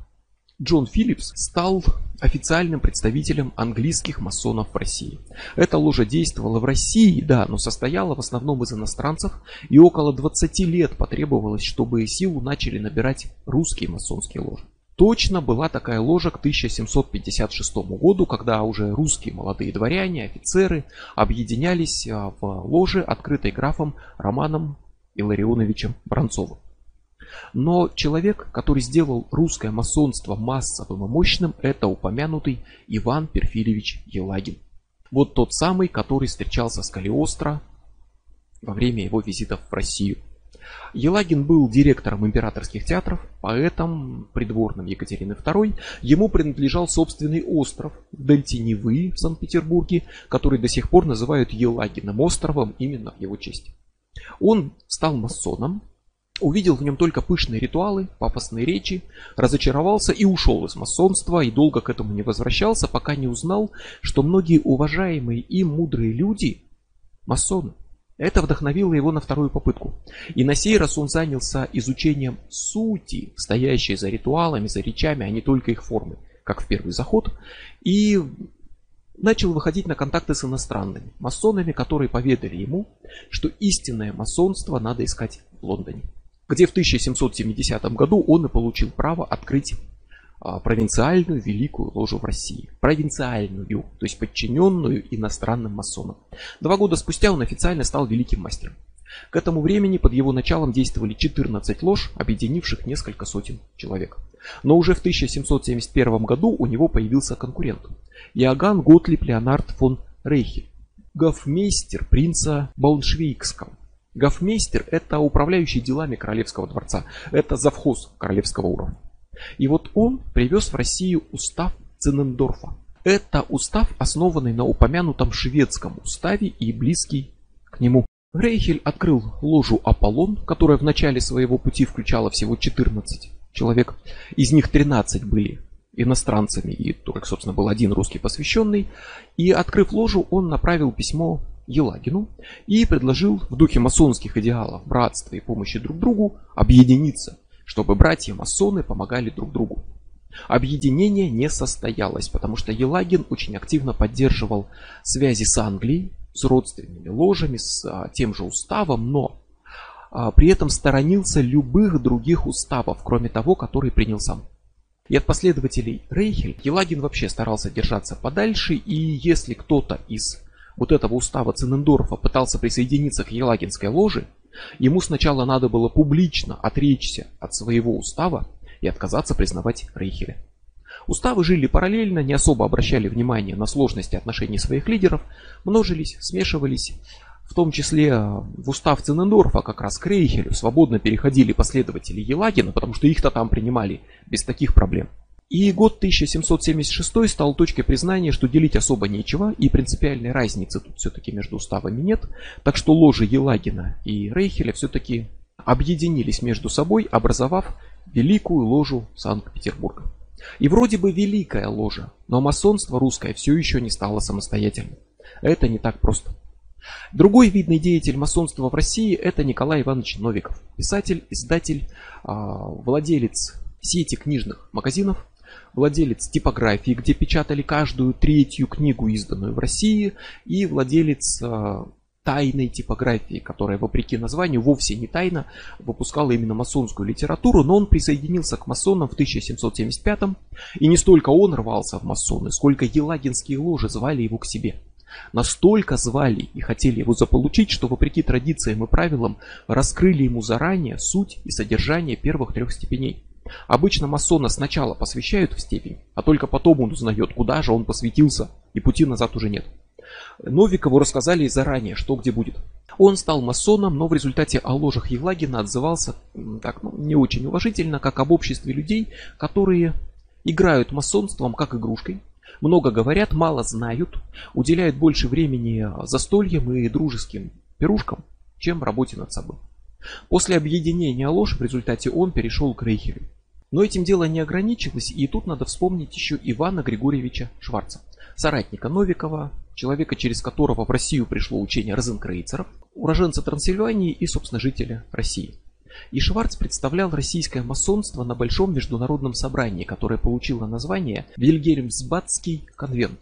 Джон Филлипс стал официальным представителем английских масонов в России. Эта ложа действовала в России, да, но состояла в основном из иностранцев, и около 20 лет потребовалось, чтобы силу начали набирать русские масонские ложи. Точно была такая ложа к 1756 году, когда уже русские молодые дворяне, офицеры объединялись а, в ложе, открытой графом Романом Илларионовичем Бронцовым. Но человек, который сделал русское масонство массовым и мощным, это упомянутый Иван Перфильевич Елагин. Вот тот самый, который встречался с Калиостро во время его визитов в Россию. Елагин был директором императорских театров, поэтом придворным Екатерины II. Ему принадлежал собственный остров в дельте Невы в Санкт-Петербурге, который до сих пор называют Елагиным островом именно в его честь. Он стал масоном, увидел в нем только пышные ритуалы, пафосные речи, разочаровался и ушел из масонства и долго к этому не возвращался, пока не узнал, что многие уважаемые и мудрые люди – масоны. Это вдохновило его на вторую попытку. И на сей раз он занялся изучением сути, стоящей за ритуалами, за речами, а не только их формы, как в первый заход. И начал выходить на контакты с иностранными масонами, которые поведали ему, что истинное масонство надо искать в Лондоне где в 1770 году он и получил право открыть а, провинциальную великую ложу в России. Провинциальную, то есть подчиненную иностранным масонам. Два года спустя он официально стал великим мастером. К этому времени под его началом действовали 14 лож, объединивших несколько сотен человек. Но уже в 1771 году у него появился конкурент. Иоганн Готлиб Леонард фон Рейхель, гофмейстер принца Бауншвейгского. Гофмейстер – это управляющий делами Королевского дворца. Это завхоз королевского уровня. И вот он привез в Россию устав Цинендорфа. Это устав, основанный на упомянутом шведском уставе и близкий к нему. Рейхель открыл ложу Аполлон, которая в начале своего пути включала всего 14 человек. Из них 13 были иностранцами, и только, собственно, был один русский посвященный. И, открыв ложу, он направил письмо Елагину и предложил в духе масонских идеалов братства и помощи друг другу объединиться, чтобы братья-масоны помогали друг другу. Объединение не состоялось, потому что Елагин очень активно поддерживал связи с Англией, с родственными ложами, с а, тем же уставом, но а, при этом сторонился любых других уставов, кроме того, который принял сам. И от последователей Рейхель Елагин вообще старался держаться подальше, и если кто-то из вот этого устава Цинендорфа пытался присоединиться к Елагинской ложе, ему сначала надо было публично отречься от своего устава и отказаться признавать Рейхеля. Уставы жили параллельно, не особо обращали внимание на сложности отношений своих лидеров, множились, смешивались. В том числе э, в устав Цинендорфа как раз к Рейхелю свободно переходили последователи Елагина, потому что их-то там принимали без таких проблем. И год 1776 стал точкой признания, что делить особо нечего, и принципиальной разницы тут все-таки между уставами нет. Так что ложи Елагина и Рейхеля все-таки объединились между собой, образовав Великую ложу Санкт-Петербурга. И вроде бы великая ложа, но масонство русское все еще не стало самостоятельным. Это не так просто. Другой видный деятель масонства в России это Николай Иванович Новиков. Писатель, издатель, а, владелец сети книжных магазинов, владелец типографии, где печатали каждую третью книгу, изданную в России, и владелец а, тайной типографии, которая, вопреки названию, вовсе не тайно выпускала именно масонскую литературу, но он присоединился к масонам в 1775 и не столько он рвался в масоны, сколько елагинские ложи звали его к себе. Настолько звали и хотели его заполучить, что вопреки традициям и правилам раскрыли ему заранее суть и содержание первых трех степеней. Обычно масона сначала посвящают в степень, а только потом он узнает, куда же он посвятился, и пути назад уже нет. Новикову рассказали заранее, что где будет. Он стал масоном, но в результате о ложах Елагина отзывался так, ну, не очень уважительно, как об обществе людей, которые играют масонством как игрушкой, много говорят, мало знают, уделяют больше времени застольям и дружеским пирушкам, чем работе над собой. После объединения ложь в результате он перешел к Рейхелю. Но этим дело не ограничилось, и тут надо вспомнить еще Ивана Григорьевича Шварца, соратника Новикова, человека, через которого в Россию пришло учение розенкрейцеров, уроженца Трансильвании и, собственно, жителя России. И Шварц представлял российское масонство на Большом международном собрании, которое получило название Вильгельмсбадский конвент.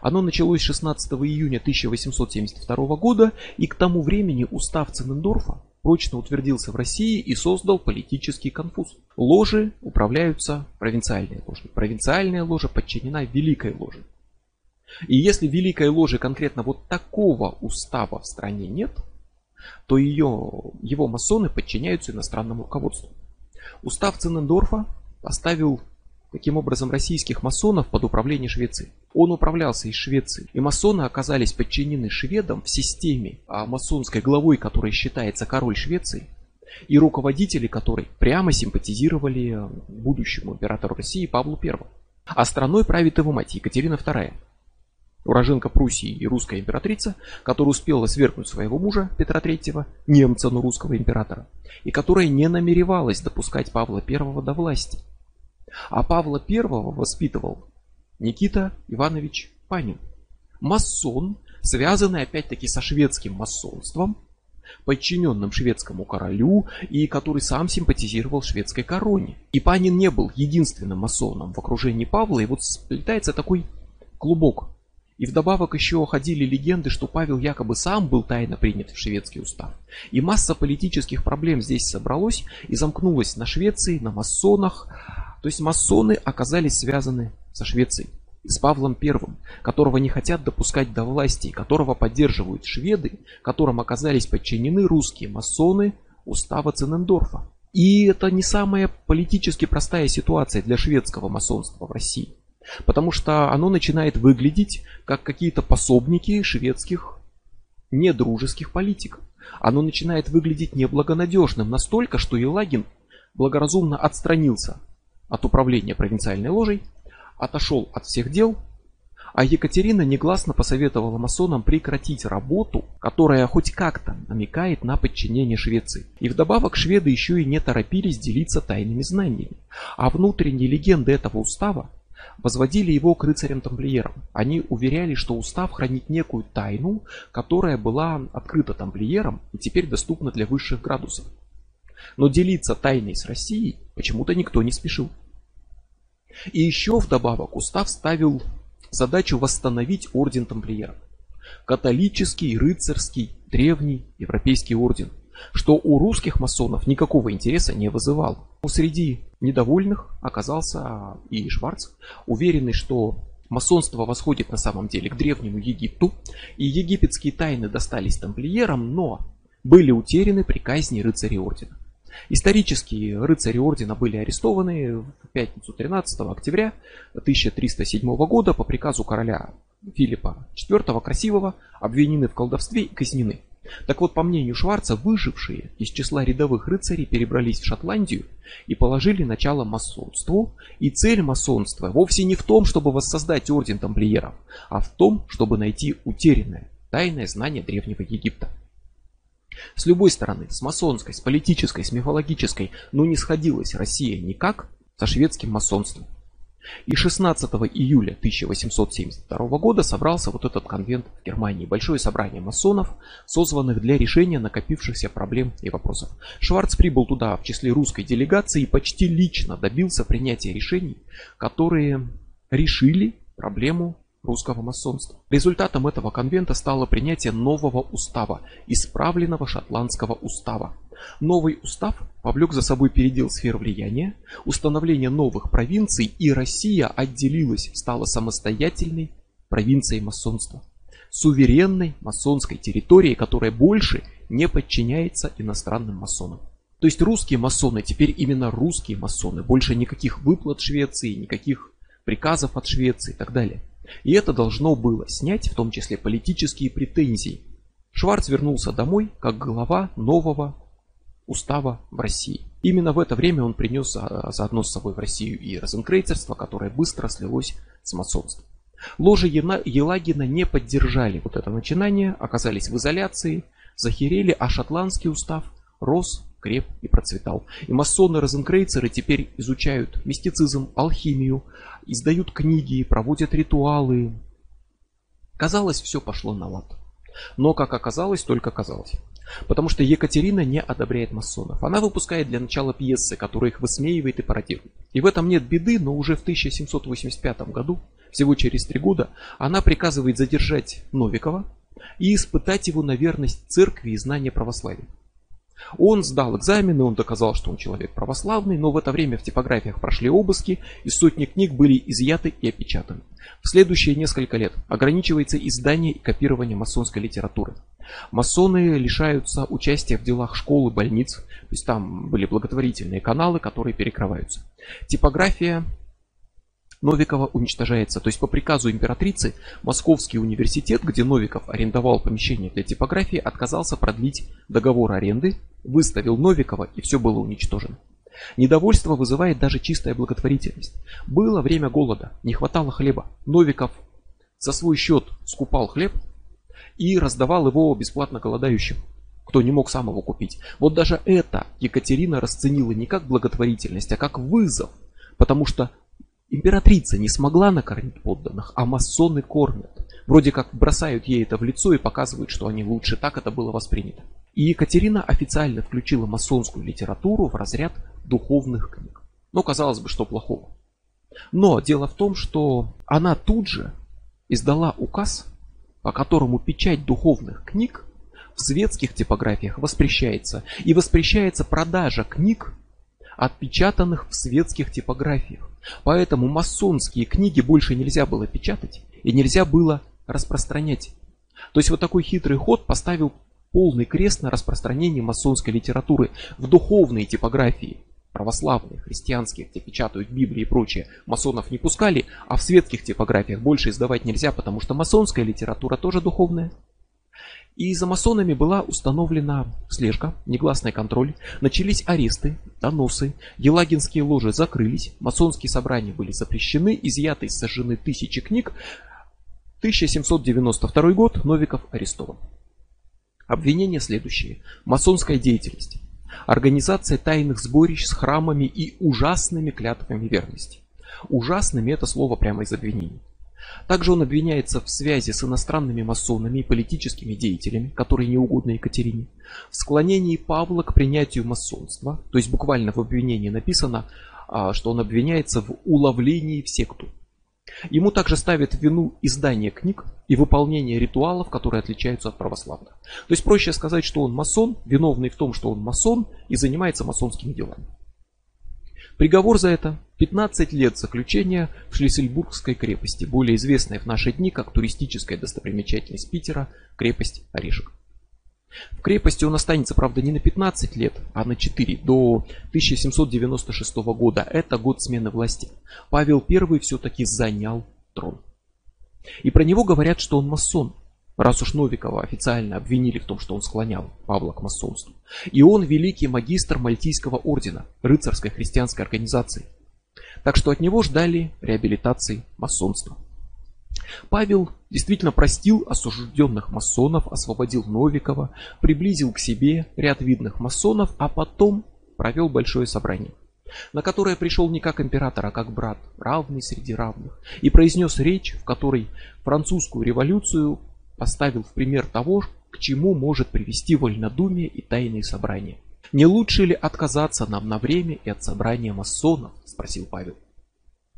Оно началось 16 июня 1872 года, и к тому времени устав Ценендорфа прочно утвердился в России и создал политический конфуз. Ложи управляются провинциальной ложей. Провинциальная ложа подчинена великой ложе. И если Великой Ложи конкретно вот такого устава в стране нет, то ее, его масоны подчиняются иностранному руководству. Устав Цинендорфа поставил таким образом российских масонов под управление Швеции. Он управлялся из Швеции, и масоны оказались подчинены шведам в системе а масонской главой, которой считается король Швеции, и руководители которой прямо симпатизировали будущему императору России Павлу I. А страной правит его мать Екатерина II уроженка Пруссии и русская императрица, которая успела свергнуть своего мужа Петра III, немца, но русского императора, и которая не намеревалась допускать Павла I до власти. А Павла I воспитывал Никита Иванович Панин, масон, связанный опять-таки со шведским масонством, подчиненным шведскому королю и который сам симпатизировал шведской короне. И Панин не был единственным масоном в окружении Павла, и вот сплетается такой клубок и вдобавок еще ходили легенды, что Павел якобы сам был тайно принят в шведский устав. И масса политических проблем здесь собралось и замкнулась на Швеции, на масонах. То есть масоны оказались связаны со Швецией. С Павлом Первым, которого не хотят допускать до власти, которого поддерживают шведы, которым оказались подчинены русские масоны устава Ценендорфа. И это не самая политически простая ситуация для шведского масонства в России. Потому что оно начинает выглядеть как какие-то пособники шведских недружеских политиков. Оно начинает выглядеть неблагонадежным настолько, что Елагин благоразумно отстранился от управления провинциальной ложей, отошел от всех дел, А Екатерина негласно посоветовала масонам прекратить работу, которая хоть как-то намекает на подчинение Швеции. И вдобавок шведы еще и не торопились делиться тайными знаниями. А внутренние легенды этого устава возводили его к рыцарям-тамплиерам. Они уверяли, что устав хранит некую тайну, которая была открыта тамплиерам и теперь доступна для высших градусов. Но делиться тайной с Россией почему-то никто не спешил. И еще вдобавок устав ставил задачу восстановить орден тамплиеров. Католический, рыцарский, древний европейский орден, что у русских масонов никакого интереса не вызывало. Среди недовольных оказался и Шварц, уверенный, что масонство восходит на самом деле к древнему Египту, и египетские тайны достались тамплиерам, но были утеряны при казни рыцарей ордена. Исторические рыцари ордена были арестованы в пятницу 13 октября 1307 года по приказу короля Филиппа IV Красивого, обвинены в колдовстве и казнены. Так вот, по мнению Шварца, выжившие из числа рядовых рыцарей перебрались в Шотландию и положили начало масонству. И цель масонства вовсе не в том, чтобы воссоздать орден тамплиеров, а в том, чтобы найти утерянное тайное знание Древнего Египта. С любой стороны, с масонской, с политической, с мифологической, но не сходилась Россия никак со шведским масонством. И 16 июля 1872 года собрался вот этот конвент в Германии. Большое собрание масонов, созванных для решения накопившихся проблем и вопросов. Шварц прибыл туда в числе русской делегации и почти лично добился принятия решений, которые решили проблему русского масонства. Результатом этого конвента стало принятие нового устава, исправленного шотландского устава. Новый устав повлек за собой передел сфер влияния, установление новых провинций, и Россия отделилась, стала самостоятельной провинцией масонства. Суверенной масонской территорией, которая больше не подчиняется иностранным масонам. То есть русские масоны теперь именно русские масоны, больше никаких выплат Швеции, никаких приказов от Швеции и так далее. И это должно было снять в том числе политические претензии. Шварц вернулся домой как глава нового устава в России. Именно в это время он принес заодно с собой в Россию и розенкрейцерство, которое быстро слилось с масонством. Ложи Елагина не поддержали вот это начинание, оказались в изоляции, захерели, а шотландский устав рос, креп и процветал. И масоны-розенкрейцеры теперь изучают мистицизм, алхимию, издают книги, проводят ритуалы. Казалось, все пошло на лад. Но, как оказалось, только казалось. Потому что Екатерина не одобряет масонов. Она выпускает для начала пьесы, которые их высмеивает и пародирует. И в этом нет беды, но уже в 1785 году, всего через три года, она приказывает задержать Новикова и испытать его на верность церкви и знание православия. Он сдал экзамены, он доказал, что он человек православный, но в это время в типографиях прошли обыски, и сотни книг были изъяты и опечатаны. В следующие несколько лет ограничивается издание и копирование масонской литературы. Масоны лишаются участия в делах школ и больниц, то есть там были благотворительные каналы, которые перекрываются. Типография Новикова уничтожается. То есть по приказу императрицы Московский университет, где Новиков арендовал помещение для типографии, отказался продлить договор аренды, выставил Новикова и все было уничтожено. Недовольство вызывает даже чистая благотворительность. Было время голода, не хватало хлеба. Новиков за свой счет скупал хлеб и раздавал его бесплатно голодающим, кто не мог сам его купить. Вот даже это Екатерина расценила не как благотворительность, а как вызов, потому что Императрица не смогла накормить подданных, а масоны кормят. Вроде как бросают ей это в лицо и показывают, что они лучше. Так это было воспринято. И Екатерина официально включила масонскую литературу в разряд духовных книг. Но казалось бы, что плохого. Но дело в том, что она тут же издала указ, по которому печать духовных книг в светских типографиях воспрещается. И воспрещается продажа книг, отпечатанных в светских типографиях. Поэтому масонские книги больше нельзя было печатать и нельзя было распространять. То есть вот такой хитрый ход поставил полный крест на распространении масонской литературы в духовные типографии. Православные, христианские, где печатают Библии и прочее, масонов не пускали, а в светских типографиях больше издавать нельзя, потому что масонская литература тоже духовная. И за масонами была установлена слежка, негласный контроль, начались аресты, доносы, елагинские ложи закрылись, масонские собрания были запрещены, изъяты и сожжены тысячи книг, 1792 год. Новиков арестован. Обвинения следующие. Масонская деятельность. Организация тайных сборищ с храмами и ужасными клятвами верности. Ужасными это слово прямо из обвинений. Также он обвиняется в связи с иностранными масонами и политическими деятелями, которые не угодны Екатерине, в склонении Павла к принятию масонства, то есть буквально в обвинении написано, а, что он обвиняется в уловлении в секту. Ему также ставят вину издание книг и выполнение ритуалов, которые отличаются от православных. То есть проще сказать, что он масон, виновный в том, что он масон и занимается масонскими делами. Приговор за это 15 лет заключения в Шлиссельбургской крепости, более известной в наши дни как туристическая достопримечательность Питера, крепость Орешек. В крепости он останется, правда, не на 15 лет, а на 4, до 1796 года. Это год смены власти. Павел I все-таки занял трон. И про него говорят, что он масон, раз уж Новикова официально обвинили в том, что он склонял Павла к масонству. И он великий магистр Мальтийского ордена, рыцарской христианской организации. Так что от него ждали реабилитации масонства. Павел действительно простил осужденных масонов, освободил Новикова, приблизил к себе ряд видных масонов, а потом провел большое собрание, на которое пришел не как император, а как брат, равный среди равных, и произнес речь, в которой французскую революцию поставил в пример того, к чему может привести вольнодумие и тайные собрания. «Не лучше ли отказаться нам на время и от собрания масонов?» – спросил Павел.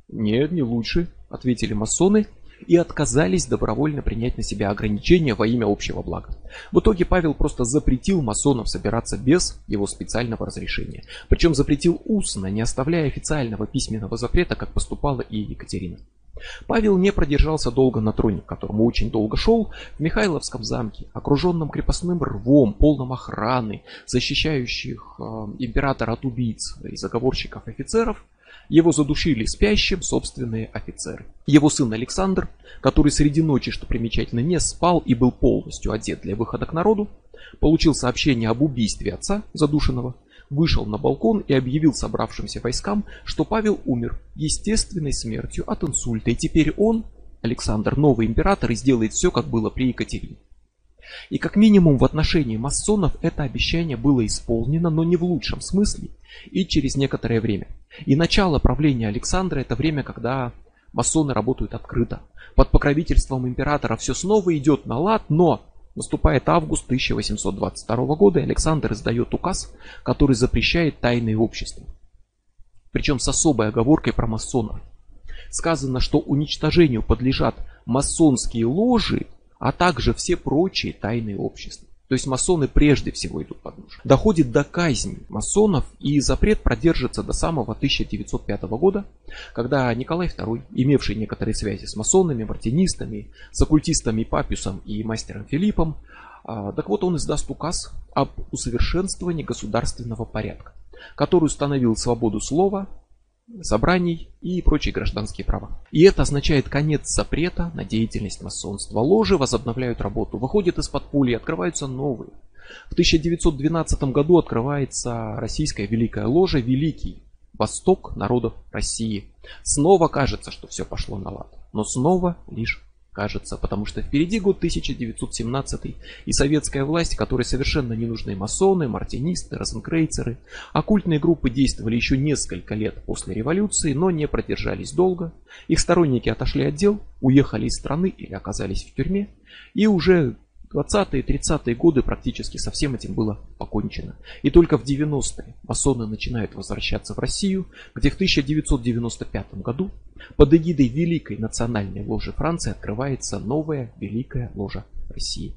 «Нет, не лучше», – ответили масоны и отказались добровольно принять на себя ограничения во имя общего блага. В итоге Павел просто запретил масонам собираться без его специального разрешения. Причем запретил устно, не оставляя официального письменного запрета, как поступала и Екатерина. Павел не продержался долго на троне, к которому очень долго шел, в Михайловском замке, окруженном крепостным рвом, полном охраны, защищающих э, императора от убийц и заговорщиков офицеров, его задушили спящим собственные офицеры. Его сын Александр, который среди ночи, что примечательно, не спал и был полностью одет для выхода к народу, получил сообщение об убийстве отца задушенного, вышел на балкон и объявил собравшимся войскам, что Павел умер естественной смертью от инсульта, и теперь он, Александр, новый император, и сделает все, как было при Екатерине. И как минимум в отношении масонов это обещание было исполнено, но не в лучшем смысле и через некоторое время. И начало правления Александра это время, когда масоны работают открыто. Под покровительством императора все снова идет на лад, но наступает август 1822 года, и Александр издает указ, который запрещает тайные общества. Причем с особой оговоркой про масонов. Сказано, что уничтожению подлежат масонские ложи а также все прочие тайные общества. То есть масоны прежде всего идут под нож. Доходит до казни масонов и запрет продержится до самого 1905 года, когда Николай II, имевший некоторые связи с масонами, мартинистами, с оккультистами Папюсом и мастером Филиппом, а, так вот он издаст указ об усовершенствовании государственного порядка, который установил свободу слова, собраний и прочие гражданские права. И это означает конец запрета на деятельность масонства. Ложи возобновляют работу, выходят из подполья, открываются новые. В 1912 году открывается российская великая ложа «Великий Восток народов России». Снова кажется, что все пошло на лад, но снова лишь кажется, потому что впереди год 1917 и советская власть, которой совершенно не нужны масоны, мартинисты, розенкрейцеры. Оккультные группы действовали еще несколько лет после революции, но не продержались долго. Их сторонники отошли от дел, уехали из страны или оказались в тюрьме. И уже 20-е, 30-е годы практически со всем этим было покончено. И только в 90-е масоны начинают возвращаться в Россию, где в 1995 году под эгидой Великой национальной ложи Франции открывается новая Великая ложа России.